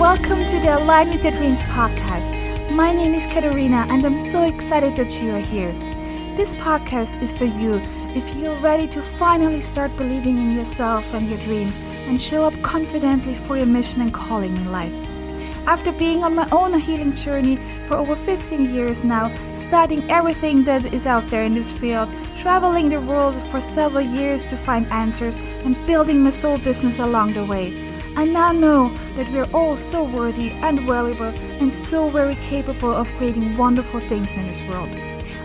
Welcome to the Align with Your Dreams podcast. My name is Katarina, and I'm so excited that you are here. This podcast is for you if you're ready to finally start believing in yourself and your dreams and show up confidently for your mission and calling in life. After being on my own healing journey for over 15 years now, studying everything that is out there in this field, traveling the world for several years to find answers, and building my soul business along the way, I now know that we're all so worthy and valuable and so very capable of creating wonderful things in this world.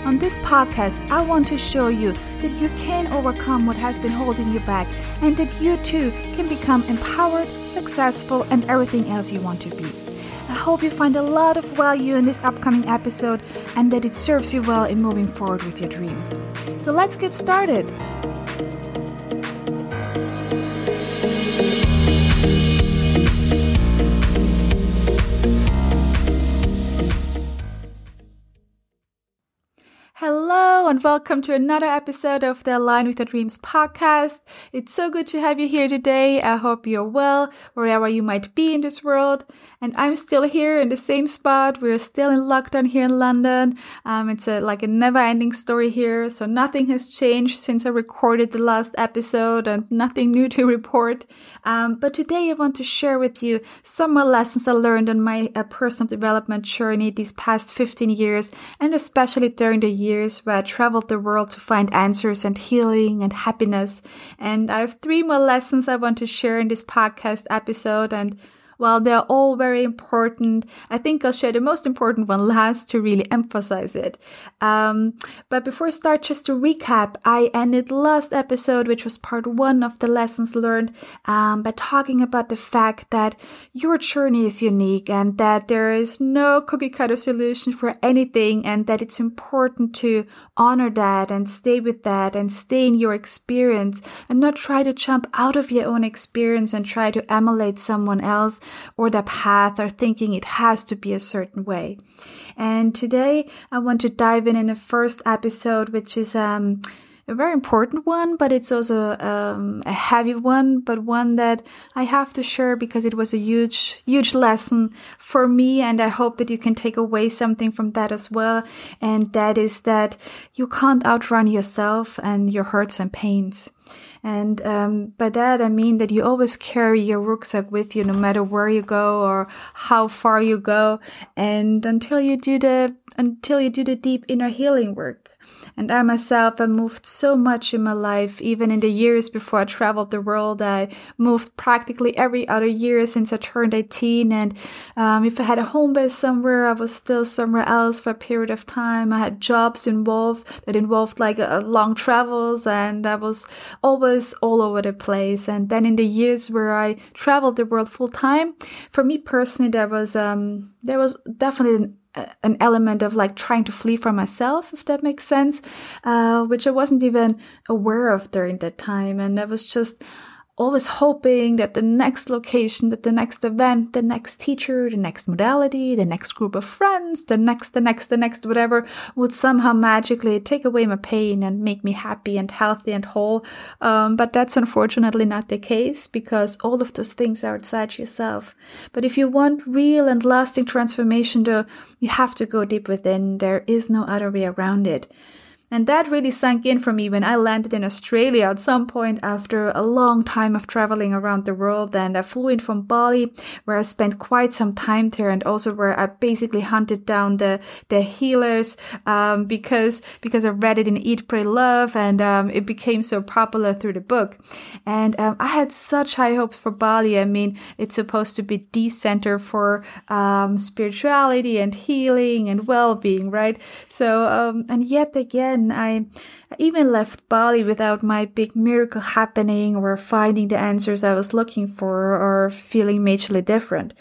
On this podcast, I want to show you that you can overcome what has been holding you back and that you too can become empowered, successful, and everything else you want to be. I hope you find a lot of value in this upcoming episode and that it serves you well in moving forward with your dreams. So let's get started. And welcome to another episode of the Align with Your Dreams podcast. It's so good to have you here today. I hope you're well, wherever you might be in this world. And I'm still here in the same spot. We're still in lockdown here in London. Um, it's a, like a never ending story here. So nothing has changed since I recorded the last episode and nothing new to report. Um, but today I want to share with you some more lessons I learned on my uh, personal development journey these past 15 years, and especially during the years where I traveled the world to find answers and healing and happiness. And I have three more lessons I want to share in this podcast episode. And while they're all very important, I think I'll share the most important one last to really emphasize it. Um, but before I start, just to recap, I ended last episode, which was part one of the lessons learned, um, by talking about the fact that your journey is unique and that there is no cookie cutter solution for anything and that it's important to honor that and stay with that and stay in your experience and not try to jump out of your own experience and try to emulate someone else or the path or thinking it has to be a certain way. And today I want to dive in in the first episode, which is, um, a very important one, but it's also um, a heavy one, but one that I have to share because it was a huge, huge lesson for me. And I hope that you can take away something from that as well. And that is that you can't outrun yourself and your hurts and pains. And um, by that, I mean that you always carry your rucksack with you, no matter where you go or how far you go, and until you do the until you do the deep inner healing work. And I myself have moved so much in my life, even in the years before I traveled the world. I moved practically every other year since I turned 18. And um, if I had a home base somewhere, I was still somewhere else for a period of time. I had jobs involved that involved like uh, long travels, and I was always all over the place. And then in the years where I traveled the world full time, for me personally, there was um, there was definitely an element of like trying to flee from myself, if that makes sense, uh, which I wasn't even aware of during that time. And I was just always hoping that the next location, that the next event, the next teacher, the next modality, the next group of friends, the next, the next, the next, whatever would somehow magically take away my pain and make me happy and healthy and whole. Um, but that's unfortunately not the case because all of those things are outside yourself. But if you want real and lasting transformation, though, you have to go deep within. There is no other way around it. And that really sank in for me when I landed in Australia at some point after a long time of traveling around the world. And I flew in from Bali, where I spent quite some time there, and also where I basically hunted down the the healers um, because because I read it in Eat, Pray, Love, and um, it became so popular through the book. And um, I had such high hopes for Bali. I mean, it's supposed to be the center for um, spirituality and healing and well being, right? So, um, and yet again then I even left Bali without my big miracle happening or finding the answers I was looking for or feeling majorly different.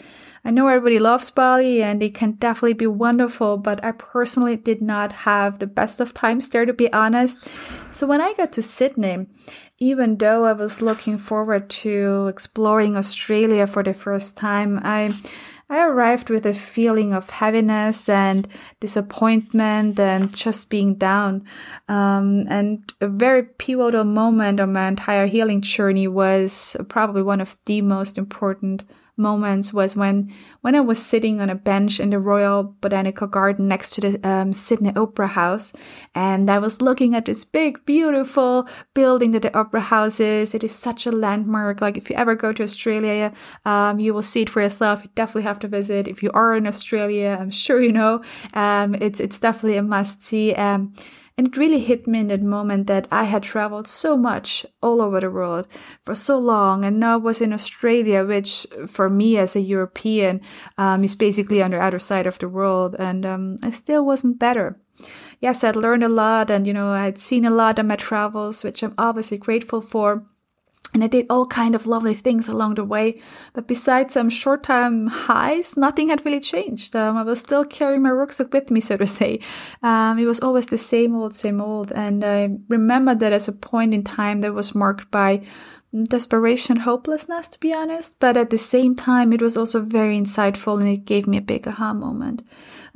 I know everybody loves Bali and it can definitely be wonderful, but I personally did not have the best of times there, to be honest. So when I got to Sydney, even though I was looking forward to exploring Australia for the first time, I I arrived with a feeling of heaviness and disappointment and just being down. Um, and a very pivotal moment on my entire healing journey was probably one of the most important moments was when when I was sitting on a bench in the Royal Botanical Garden next to the um, Sydney Opera House, and I was looking at this big, beautiful building that the Opera House is. It is such a landmark. Like if you ever go to Australia, um, you will see it for yourself. You definitely have to visit. If you are in Australia, I'm sure you know. Um, it's it's definitely a must see. Um, and it really hit me in that moment that I had traveled so much all over the world for so long. And now was in Australia, which for me as a European um, is basically on the other side of the world. And um, I still wasn't better. Yes, I'd learned a lot and, you know, I'd seen a lot on my travels, which I'm obviously grateful for and I did all kind of lovely things along the way. But besides some short-term highs, nothing had really changed. Um, I was still carrying my rucksack with me, so to say. Um, it was always the same old, same old. And I remember that as a point in time that was marked by desperation, hopelessness, to be honest. But at the same time, it was also very insightful and it gave me a big aha moment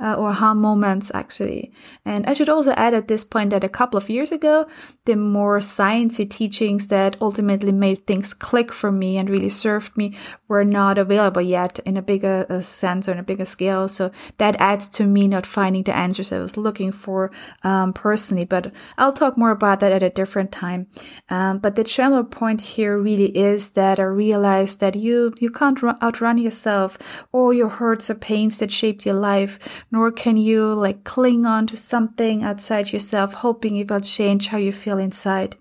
uh, or aha moments actually. And I should also add at this point that a couple of years ago, the more sciencey teachings that ultimately made things click for me and really served me were not available yet in a bigger uh, sense or in a bigger scale. So that adds to me not finding the answers I was looking for um, personally. But I'll talk more about that at a different time. Um, but the general point here really is that I realized that you you can't outrun yourself or your hurts or pains that shaped your life nor can you like cling on to something outside yourself, hoping it will change how you feel inside.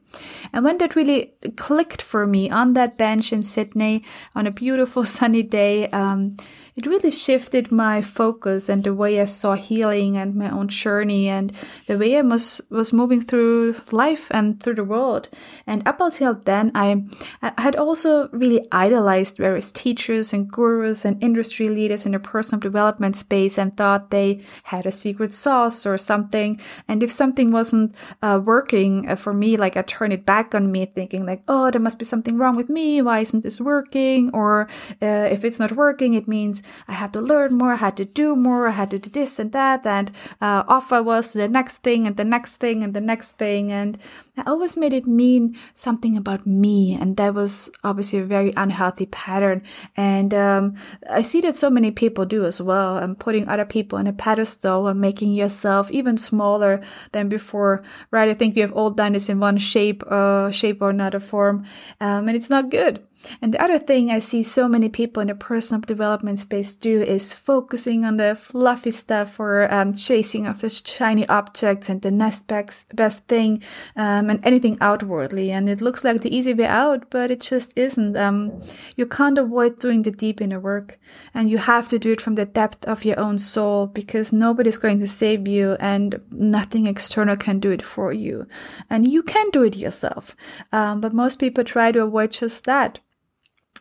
And when that really clicked for me on that bench in Sydney on a beautiful sunny day, um, it really shifted my focus and the way I saw healing and my own journey and the way I was, was moving through life and through the world. And up until then, I, I had also really idolized various teachers and gurus and industry leaders in the personal development space and thought they had a secret sauce or something. And if something wasn't uh, working uh, for me, like I turned it back on me thinking like, oh, there must be something wrong with me. Why isn't this working? Or uh, if it's not working, it means I had to learn more, I had to do more, I had to do this and that, and uh, off I was to the next thing and the next thing and the next thing. And I always made it mean something about me. And that was obviously a very unhealthy pattern. And um, I see that so many people do as well. And putting other people on a pedestal and making yourself even smaller than before, right? I think we have all done this in one shape, uh, shape or another form. Um, and it's not good. And the other thing I see so many people in the personal development space do is focusing on the fluffy stuff or um, chasing after shiny objects and the next best, thing um, and anything outwardly. And it looks like the easy way out, but it just isn't. Um, you can't avoid doing the deep inner work and you have to do it from the depth of your own soul because nobody's going to save you and nothing external can do it for you. And you can do it yourself. Um, but most people try to avoid just that.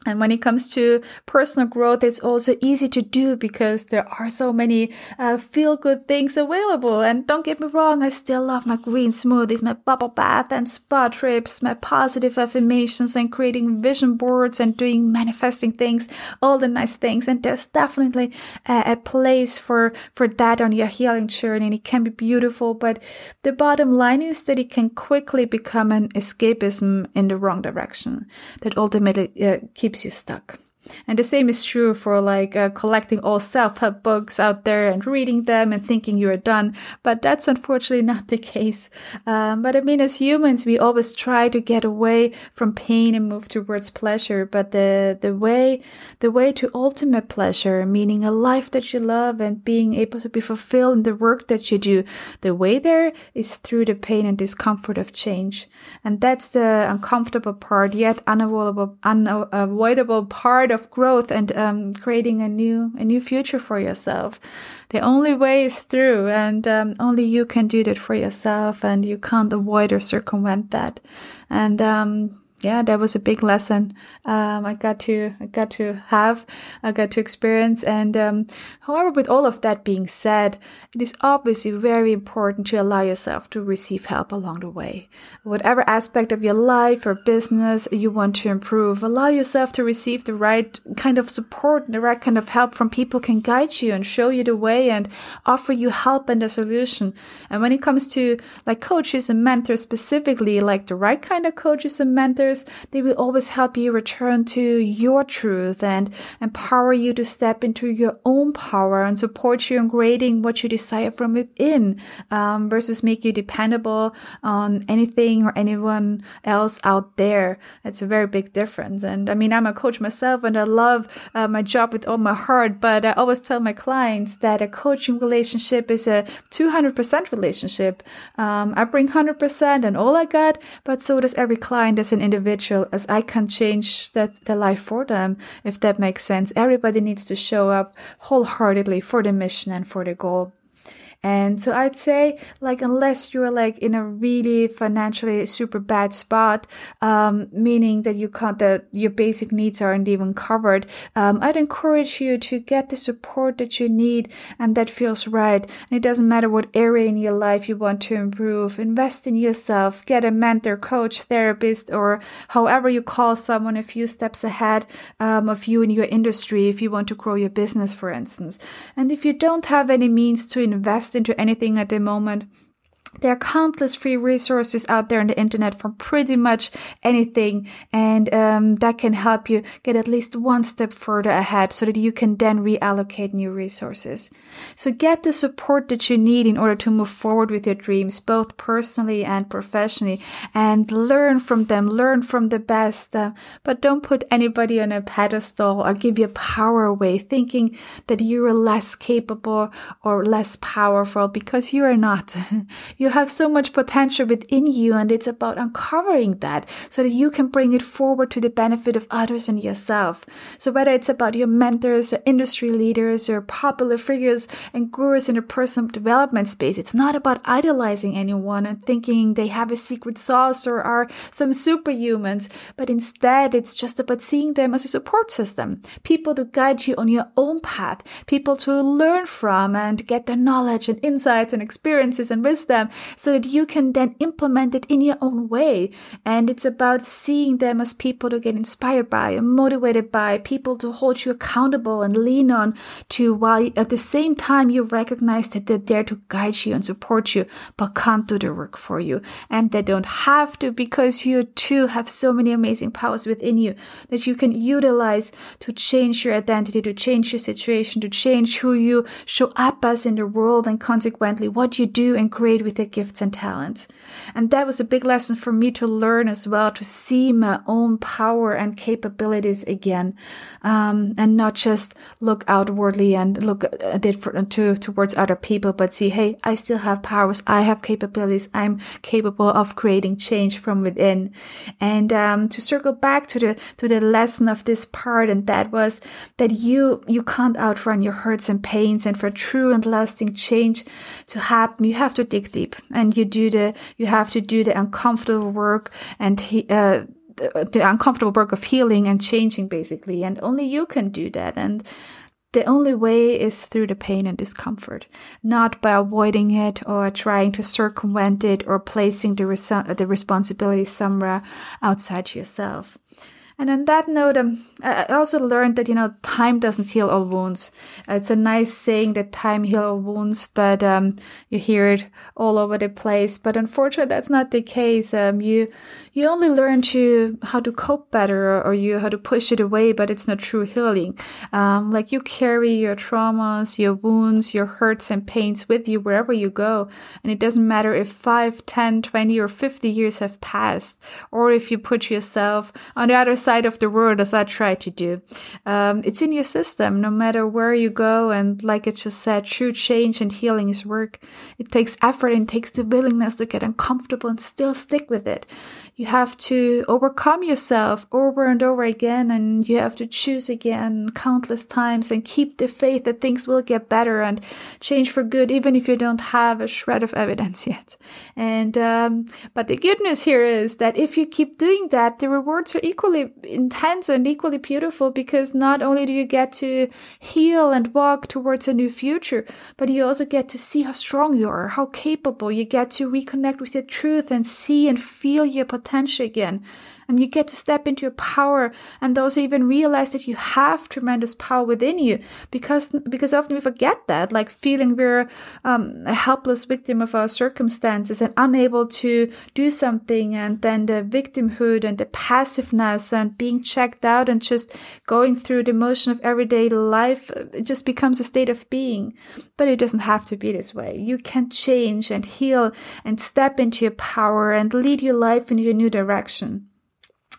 And when it comes to personal growth, it's also easy to do because there are so many uh, feel good things available. And don't get me wrong, I still love my green smoothies, my bubble bath and spa trips, my positive affirmations and creating vision boards and doing manifesting things, all the nice things. And there's definitely a, a place for, for that on your healing journey. And it can be beautiful. But the bottom line is that it can quickly become an escapism in the wrong direction that ultimately uh, keeps you stuck. And the same is true for like uh, collecting all self-help books out there and reading them and thinking you are done. But that's unfortunately not the case. Um, but I mean, as humans, we always try to get away from pain and move towards pleasure. But the, the way, the way to ultimate pleasure, meaning a life that you love and being able to be fulfilled in the work that you do, the way there is through the pain and discomfort of change. And that's the uncomfortable part, yet unavoidable, unavoidable part of of growth and um, creating a new a new future for yourself. The only way is through, and um, only you can do that for yourself, and you can't avoid or circumvent that. And um, yeah, that was a big lesson. Um, I got to, I got to have, I got to experience. And, um, however, with all of that being said, it is obviously very important to allow yourself to receive help along the way. Whatever aspect of your life or business you want to improve, allow yourself to receive the right kind of support, and the right kind of help from people can guide you and show you the way and offer you help and a solution. And when it comes to like coaches and mentors specifically, like the right kind of coaches and mentors, others, they will always help you return to your truth and empower you to step into your own power and support you in creating what you desire from within um, versus make you dependable on anything or anyone else out there. It's a very big difference. And I mean, I'm a coach myself and I love uh, my job with all my heart, but I always tell my clients that a coaching relationship is a 200% relationship. Um, I bring 100% and all I got, but so does every client as an individual, as I can change that the life for them, if that makes sense. Everybody needs to show up wholeheartedly for the mission and for the goal. And so I'd say, like, unless you're like in a really financially super bad spot, um, meaning that you can't, that your basic needs aren't even covered, um, I'd encourage you to get the support that you need and that feels right. And it doesn't matter what area in your life you want to improve. Invest in yourself, get a mentor, coach, therapist, or however you call someone a few steps ahead um, of you in your industry if you want to grow your business, for instance. And if you don't have any means to invest invest into anything at the moment there are countless free resources out there on the internet for pretty much anything and um, that can help you get at least one step further ahead so that you can then reallocate new resources. So get the support that you need in order to move forward with your dreams both personally and professionally and learn from them learn from the best uh, but don't put anybody on a pedestal or give your power away thinking that you are less capable or less powerful because you are not You have so much potential within you, and it's about uncovering that so that you can bring it forward to the benefit of others and yourself. So, whether it's about your mentors or industry leaders or popular figures and gurus in the personal development space, it's not about idolizing anyone and thinking they have a secret sauce or are some superhumans, but instead, it's just about seeing them as a support system, people to guide you on your own path, people to learn from and get their knowledge and insights and experiences and wisdom so that you can then implement it in your own way. And it's about seeing them as people to get inspired by and motivated by, people to hold you accountable and lean on to while at the same time you recognize that they're there to guide you and support you, but can't do the work for you. And they don't have to because you too have so many amazing powers within you that you can utilize to change your identity, to change your situation, to change who you show up as in the world and consequently what you do and create with their gifts and talents. And that was a big lesson for me to learn as well, to see my own power and capabilities again, um, and not just look outwardly and look at it for, to, towards other people, but see, hey, I still have powers. I have capabilities. I'm capable of creating change from within. And, um, to circle back to the, to the lesson of this part, and that was that you, you can't outrun your hurts and pains. And for true and lasting change to happen, you have to dig deep and you do the, you have to do the uncomfortable work and, uh, the, the uncomfortable work of healing and changing basically. And only you can do that. And, the only way is through the pain and discomfort, not by avoiding it or trying to circumvent it or placing the, the responsibility somewhere outside yourself. And on that note, um, I also learned that, you know, time doesn't heal all wounds. It's a nice saying that time heals all wounds, but um, you hear it all over the place. But unfortunately, that's not the case. Um, you, you only learn to how to cope better or you how to push it away, but it's not true healing. Um, like you carry your traumas, your wounds, your hurts and pains with you wherever you go. And it doesn't matter if 5, 10, 20 or 50 years have passed or if you put yourself on the other side of the world as I try to do. Um, it's in your system no matter where you go. And like i just said, true change and healing is work. It takes effort and takes the willingness to get uncomfortable and still stick with it you have to overcome yourself over and over again and you have to choose again countless times and keep the faith that things will get better and change for good even if you don't have a shred of evidence yet. And um, but the good news here is that if you keep doing that the rewards are equally intense and equally beautiful because not only do you get to heal and walk towards a new future but you also get to see how strong you are how capable. You get to reconnect with your truth and see and feel your potential potential again and you get to step into your power and also even realize that you have tremendous power within you because because often we forget that like feeling we're um, a helpless victim of our circumstances and unable to do something and then the victimhood and the passiveness and being checked out and just going through the motion of everyday life it just becomes a state of being. But it doesn't have to be this way. You can change and heal and step into your power and lead your life in your new direction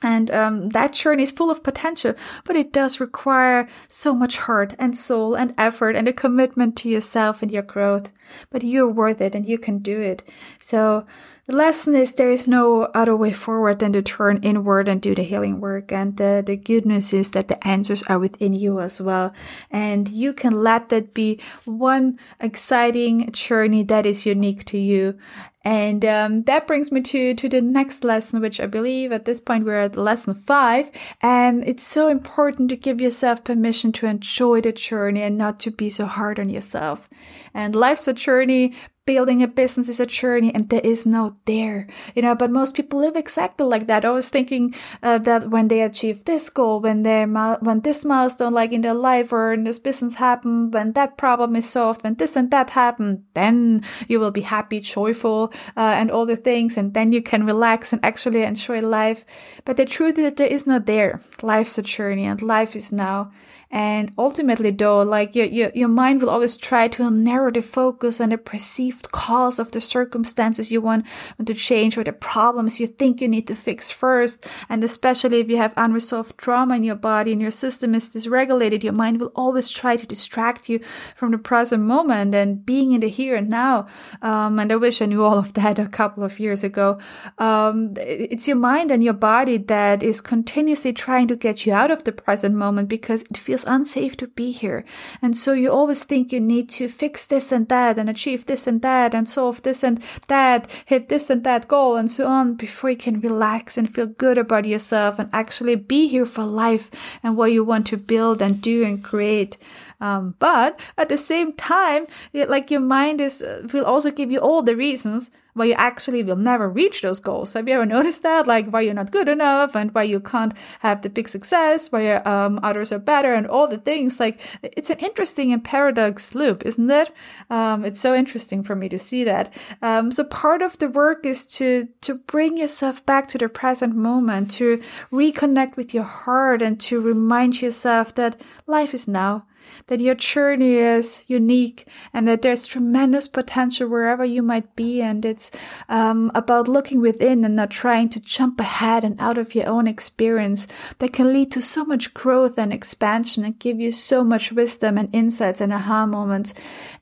and um, that journey is full of potential, but it does require so much heart and soul and effort and a commitment to yourself and your growth. But you're worth it and you can do it. So the lesson is there is no other way forward than to turn inward and do the healing work. And the, the good news is that the answers are within you as well. And you can let that be one exciting journey that is unique to you. And um, that brings me to, to the next lesson, which I believe at this point we're at lesson five. And it's so important to give yourself permission to enjoy the journey and not to be so hard on yourself. And life's a journey, building a business is a journey and there is no there you know but most people live exactly like that. Always thinking uh, that when they achieve this goal when they when this milestone like in their life or in this business happen when that problem is solved when this and that happen then you will be happy joyful uh, and all the things and then you can relax and actually enjoy life. But the truth is that there is no there. Life's a journey and life is now and ultimately, though, like your, your, your mind will always try to narrow the focus on the perceived cause of the circumstances you want, want to change or the problems you think you need to fix first. And especially if you have unresolved trauma in your body and your system is dysregulated, your mind will always try to distract you from the present moment and being in the here and now. Um, and I wish I knew all of that a couple of years ago. Um, it's your mind and your body that is continuously trying to get you out of the present moment because it feels feels unsafe to be here. And so you always think you need to fix this and that and achieve this and that and solve this and that, hit this and that goal and so on before you can relax and feel good about yourself and actually be here for life and what you want to build and do and create. Um, but at the same time, it, like your mind is uh, will also give you all the reasons why you actually will never reach those goals. Have you ever noticed that? Like why you're not good enough and why you can't have the big success, why um, others are better and all the things. Like it's an interesting and paradox loop, isn't it? Um, it's so interesting for me to see that. Um, so part of the work is to to bring yourself back to the present moment, to reconnect with your heart, and to remind yourself that life is now that your journey is unique and that there's tremendous potential wherever you might be. And it's um, about looking within and not trying to jump ahead and out of your own experience that can lead to so much growth and expansion and give you so much wisdom and insights and aha moments.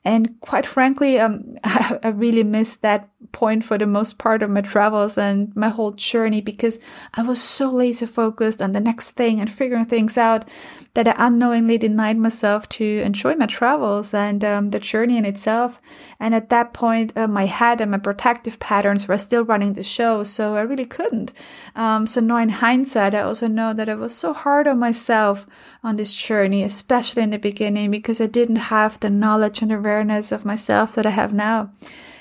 And quite frankly, um, I, I really missed that point for the most part of my travels and my whole journey because I was so laser focused on the next thing and figuring things out that I unknowingly denied myself to enjoy my travels and um, the journey in itself. And at that point, uh, my head and my protective patterns were still running the show, so I really couldn't. Um, so now in hindsight, I also know that I was so hard on myself on this journey, especially in the beginning, because I didn't have the knowledge and awareness of myself that I have now.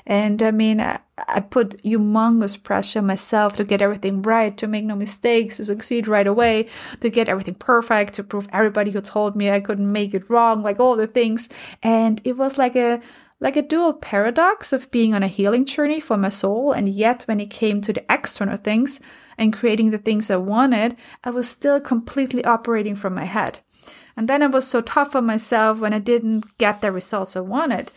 And I mean, I, I put humongous pressure myself to get everything right, to make no mistakes, to succeed right away, to get everything perfect, to prove everybody who told me I couldn't make it wrong, like all the things. And it was like a like a dual paradox of being on a healing journey for my soul, and yet when it came to the external things and creating the things I wanted, I was still completely operating from my head. And then I was so tough on myself when I didn't get the results I wanted.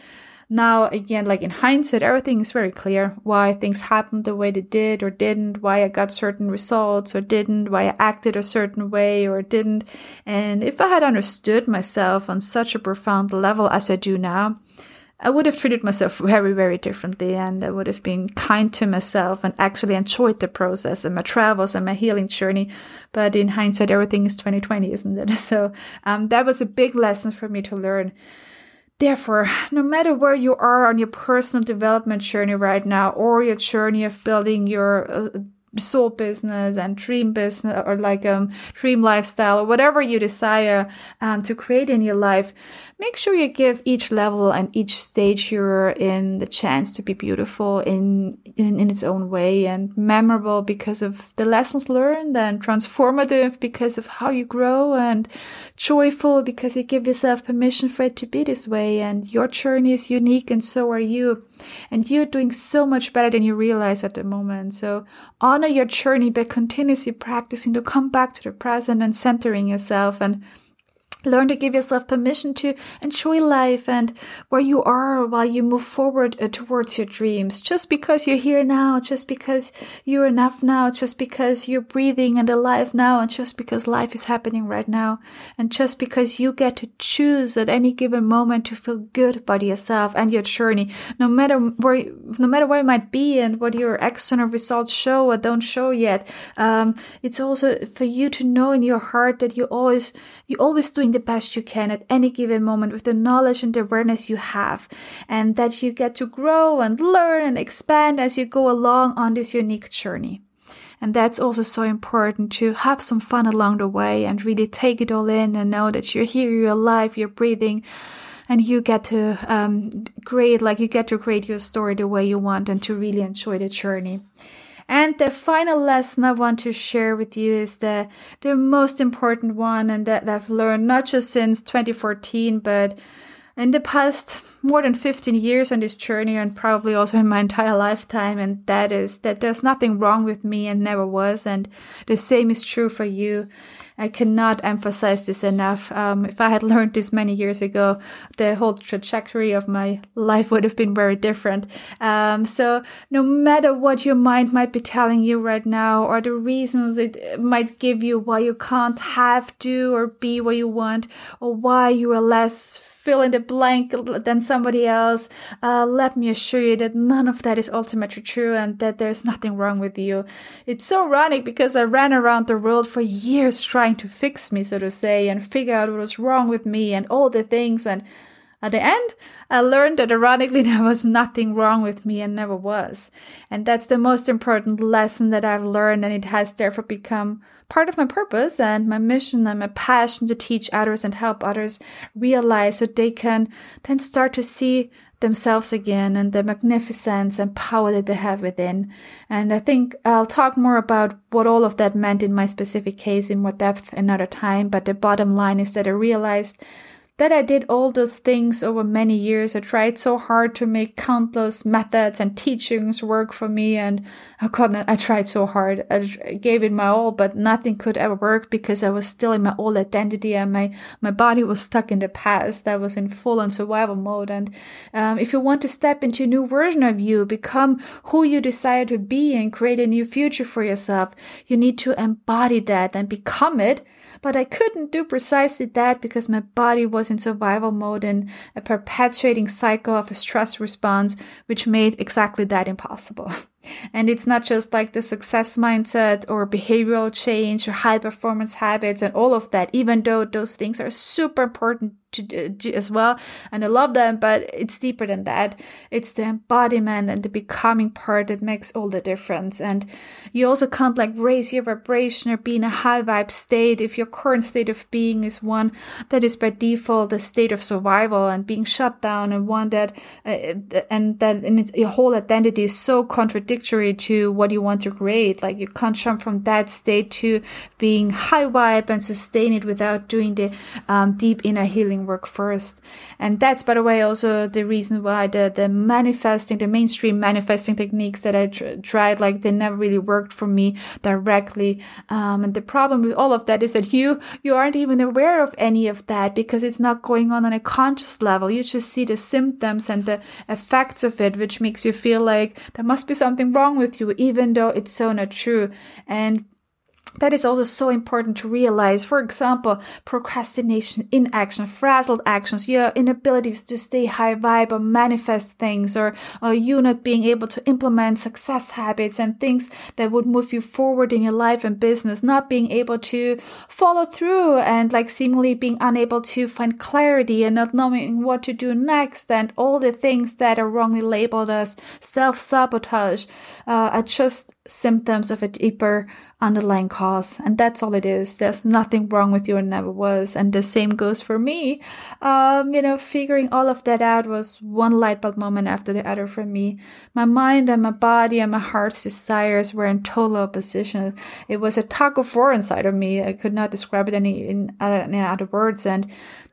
Now, again, like in hindsight, everything is very clear why things happened the way they did or didn't, why I got certain results or didn't, why I acted a certain way or didn't. And if I had understood myself on such a profound level as I do now, I would have treated myself very, very differently and I would have been kind to myself and actually enjoyed the process and my travels and my healing journey. But in hindsight, everything is 2020, isn't it? So um, that was a big lesson for me to learn. Therefore, no matter where you are on your personal development journey right now or your journey of building your uh, soul business and dream business or like um dream lifestyle or whatever you desire um, to create in your life make sure you give each level and each stage you're in the chance to be beautiful in, in in its own way and memorable because of the lessons learned and transformative because of how you grow and joyful because you give yourself permission for it to be this way and your journey is unique and so are you. And you're doing so much better than you realize at the moment. So honor your journey by continuously practicing to come back to the present and centering yourself and Learn to give yourself permission to enjoy life and where you are while you move forward uh, towards your dreams. Just because you're here now, just because you're enough now, just because you're breathing and alive now, and just because life is happening right now, and just because you get to choose at any given moment to feel good about yourself and your journey, no matter where, no matter where it might be and what your external results show or don't show yet. Um, it's also for you to know in your heart that you always, you always doing doing the best you can at any given moment with the knowledge and the awareness you have, and that you get to grow and learn and expand as you go along on this unique journey. And that's also so important to have some fun along the way and really take it all in and know that you're here, you're alive, you're breathing, and you get to um, create, like you get to create your story the way you want and to really enjoy the journey. And the final lesson I want to share with you is the, the most important one and that I've learned not just since 2014, but in the past more than 15 years on this journey and probably also in my entire lifetime. And that is that there's nothing wrong with me and never was. And the same is true for you. I cannot emphasize this enough. Um, if I had learned this many years ago, the whole trajectory of my life would have been very different. Um, so no matter what your mind might be telling you right now, or the reasons it might give you why you can't have, do, or be what you want, or why you are less fill in the blank than somebody else. Uh, let me assure you that none of that is ultimately true and that there's nothing wrong with you. It's so ironic because I ran around the world for years trying to fix me, so to say, and figure out what was wrong with me and all the things. And at the end, I learned that ironically there was nothing wrong with me and never was. And that's the most important lesson that I've learned, and it has therefore become part of my purpose and my mission and my passion to teach others and help others realize so they can then start to see themselves again and the magnificence and power that they have within. And I think I'll talk more about what all of that meant in my specific case in more depth another time. But the bottom line is that I realized that I did all those things over many years. I tried so hard to make countless methods and teachings work for me. And oh God, I tried so hard. I gave it my all, but nothing could ever work because I was still in my old identity and my, my body was stuck in the past. I was in full on survival mode. And um, if you want to step into a new version of you, become who you desire to be and create a new future for yourself, you need to embody that and become it but I couldn't do precisely that because my body was in survival mode and a perpetuating cycle of a stress response, which made exactly that impossible. And it's not just like the success mindset or behavioral change or high performance habits and all of that, even though those things are super important to do as well. And I love them, but it's deeper than that. It's the embodiment and the becoming part that makes all the difference. And you also can't like raise your vibration or be in a high vibe state if your current state of being is one that is by default a state of survival and being shut down and one that, uh, and that in its, your whole identity is so contradictory to what you want to create. Like you can't jump from that state to being high vibe and sustain it without doing the um, deep inner healing work first. And that's, by the way, also the reason why the, the manifesting, the mainstream manifesting techniques that I tr- tried, like they never really worked for me directly. Um, and the problem with all of that is that you, you aren't even aware of any of that because it's not going on on a conscious level. You just see the symptoms and the effects of it, which makes you feel like there must be something wrong with you, even though it's so not true. And that is also so important to realize. For example, procrastination, inaction, frazzled actions, your inabilities to stay high vibe or manifest things, or, or you not being able to implement success habits and things that would move you forward in your life and business, not being able to follow through and like seemingly being unable to find clarity and not knowing what to do next, and all the things that are wrongly labeled as self sabotage uh, are just symptoms of a deeper underlying cause. And that's all it is. There's nothing wrong with you and never was. And the same goes for me. Um, you know, figuring all of that out was one light bulb moment after the other for me. My mind and my body and my heart's desires were in total opposition. It was a tug of war inside of me. I could not describe it any in, uh, in other words. And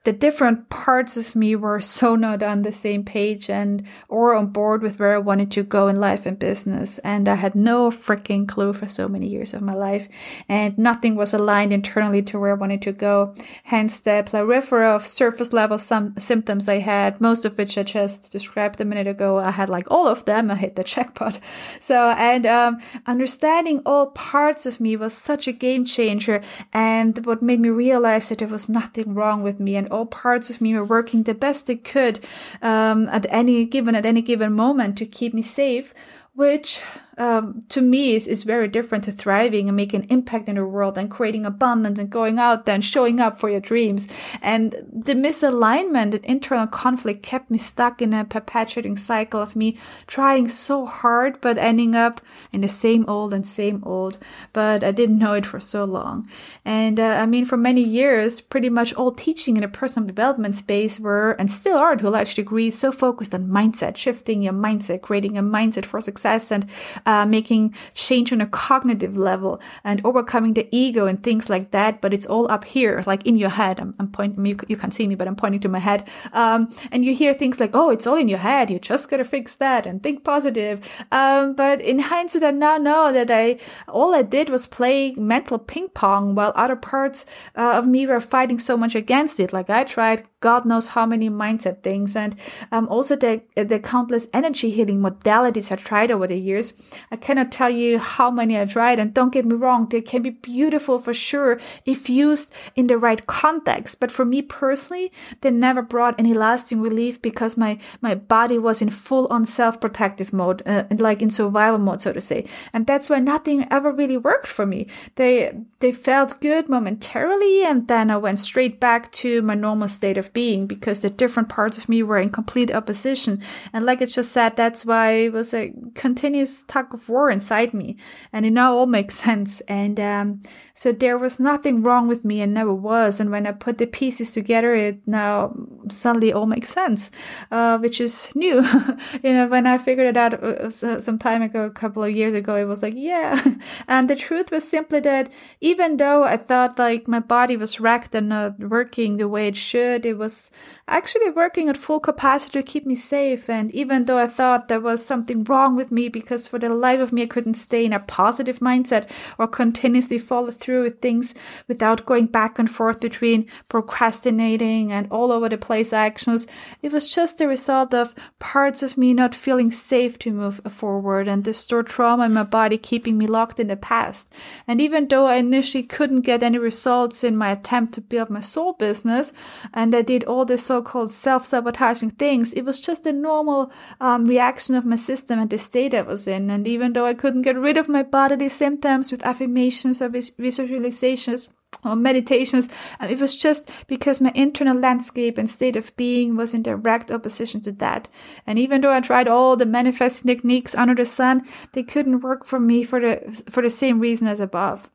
the different parts of me were so not on the same page and or on board with where I wanted to go in life and business. And I had no freaking clue for so many years of my life. And nothing was aligned internally to where I wanted to go. Hence the plethora of surface level some symptoms I had, most of which I just described a minute ago. I had like all of them. I hit the jackpot. So, and um, understanding all parts of me was such a game changer. And what made me realize that there was nothing wrong with me and all parts of me were working the best they could um, at any given at any given moment to keep me safe which um, to me is, is very different to thriving and making an impact in the world and creating abundance and going out and showing up for your dreams. And the misalignment and internal conflict kept me stuck in a perpetuating cycle of me trying so hard, but ending up in the same old and same old. But I didn't know it for so long. And uh, I mean, for many years, pretty much all teaching in the personal development space were and still are to a large degree so focused on mindset, shifting your mindset, creating a mindset for success and uh, making change on a cognitive level and overcoming the ego and things like that. But it's all up here, like in your head. I'm, I'm pointing, you, you can't see me, but I'm pointing to my head. Um, and you hear things like, oh, it's all in your head. You just got to fix that and think positive. Um, but in hindsight, I now know that I, all I did was play mental ping pong while other parts uh, of me were fighting so much against it. Like I tried God knows how many mindset things, and um, also the the countless energy healing modalities I tried over the years. I cannot tell you how many I tried, and don't get me wrong, they can be beautiful for sure if used in the right context. But for me personally, they never brought any lasting relief because my my body was in full on self protective mode, uh, like in survival mode, so to say, and that's why nothing ever really worked for me. They they felt good momentarily, and then I went straight back to my normal state of being because the different parts of me were in complete opposition. And like I just said, that's why it was a continuous tug of war inside me. And it now all makes sense. And um, so there was nothing wrong with me and never was. And when I put the pieces together, it now suddenly all makes sense, uh, which is new. you know, when I figured it out uh, some time ago, a couple of years ago, it was like, yeah. And the truth was simply that even though I thought like my body was wrecked and not working the way it should, it was actually working at full capacity to keep me safe. And even though I thought there was something wrong with me because for the life of me, I couldn't stay in a positive mindset or continuously follow through with things without going back and forth between procrastinating and all over the place actions, it was just the result of parts of me not feeling safe to move forward and the stored trauma in my body keeping me locked in the past. And even though I initially couldn't get any results in my attempt to build my soul business, and I did all the so-called self-sabotaging things, it was just a normal um, reaction of my system and the state I was in. And even though I couldn't get rid of my bodily symptoms with affirmations or visualizations, or meditations. Uh, it was just because my internal landscape and state of being was in direct opposition to that. And even though I tried all the manifesting techniques under the sun, they couldn't work for me for the for the same reason as above.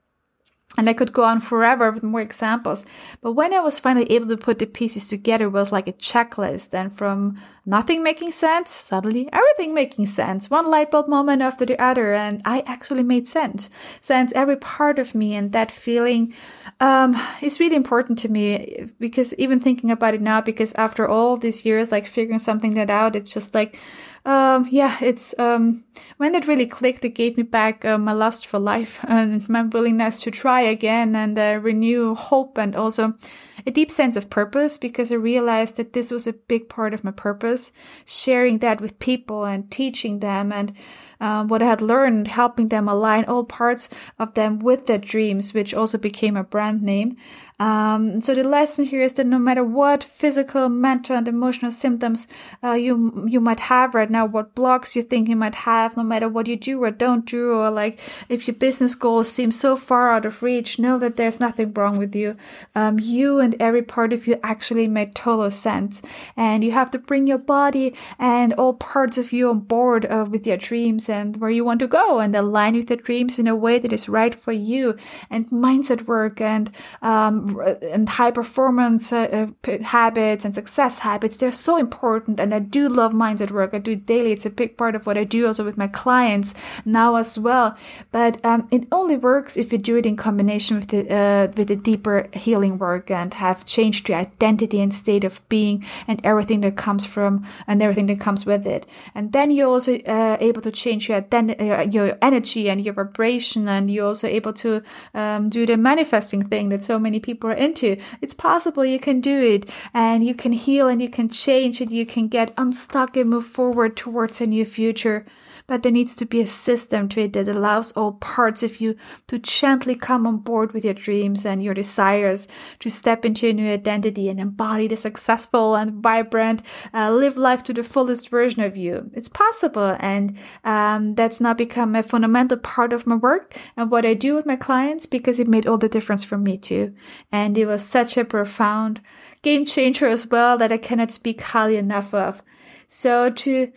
And I could go on forever with more examples. But when I was finally able to put the pieces together, was like a checklist. And from nothing making sense, suddenly everything making sense. One light bulb moment after the other. And I actually made sense. Sense every part of me. And that feeling um, is really important to me because even thinking about it now, because after all these years, like figuring something that out, it's just like, um, yeah, it's um, when it really clicked, it gave me back uh, my lust for life and my willingness to try again and uh, renew hope and also a deep sense of purpose because I realized that this was a big part of my purpose, sharing that with people and teaching them and um, what I had learned, helping them align all parts of them with their dreams, which also became a brand name. Um, so the lesson here is that no matter what physical, mental, and emotional symptoms uh, you you might have right now, what blocks you think you might have, no matter what you do or don't do, or like if your business goals seem so far out of reach, know that there's nothing wrong with you. Um, you and every part of you actually make total sense, and you have to bring your body and all parts of you on board uh, with your dreams and where you want to go and align with your dreams in a way that is right for you. And mindset work and um, and high performance uh, uh habits and success habits they're so important. And I do love mindset work. I do it daily. It's a big part of what I do also with my clients now as well. But um, it only works if you do it in combination with the uh, with the deeper healing work and have changed your identity and state of being and everything that comes from and everything that comes with it. And then you're also uh, able to change your uh, your energy and your vibration, and you're also able to um, do the manifesting thing that so many people are into. It's possible you can do it, and you can heal, and you can change, and you can get unstuck and move forward towards a new future but there needs to be a system to it that allows all parts of you to gently come on board with your dreams and your desires to step into a new identity and embody the successful and vibrant, uh, live life to the fullest version of you. It's possible, and um, that's now become a fundamental part of my work and what I do with my clients because it made all the difference for me too. And it was such a profound game changer as well that I cannot speak highly enough of. So to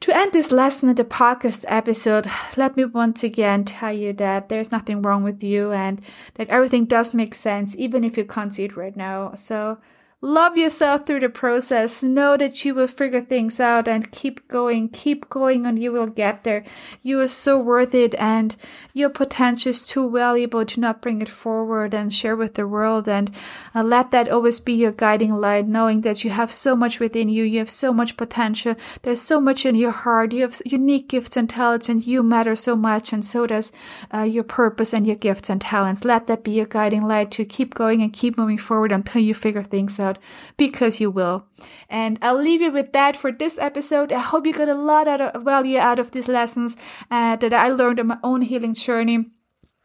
to end this lesson in the podcast episode, let me once again tell you that there's nothing wrong with you and that everything does make sense, even if you can't see it right now. So Love yourself through the process. Know that you will figure things out and keep going, keep going, and you will get there. You are so worth it, and your potential is too valuable to not bring it forward and share with the world. And uh, let that always be your guiding light, knowing that you have so much within you. You have so much potential. There's so much in your heart. You have unique gifts and talents, and you matter so much, and so does uh, your purpose and your gifts and talents. Let that be your guiding light to keep going and keep moving forward until you figure things out out because you will. And I'll leave you with that for this episode. I hope you got a lot of value out of these lessons uh, that I learned on my own healing journey.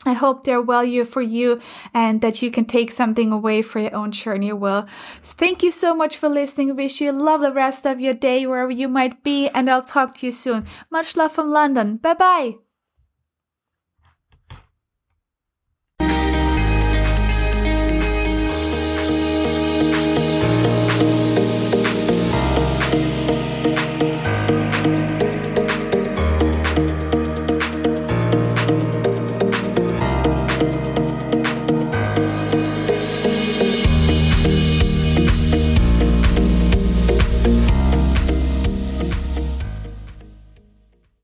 I hope they're value for you and that you can take something away for your own journey well. So thank you so much for listening. Wish you love the rest of your day wherever you might be and I'll talk to you soon. Much love from London. Bye bye.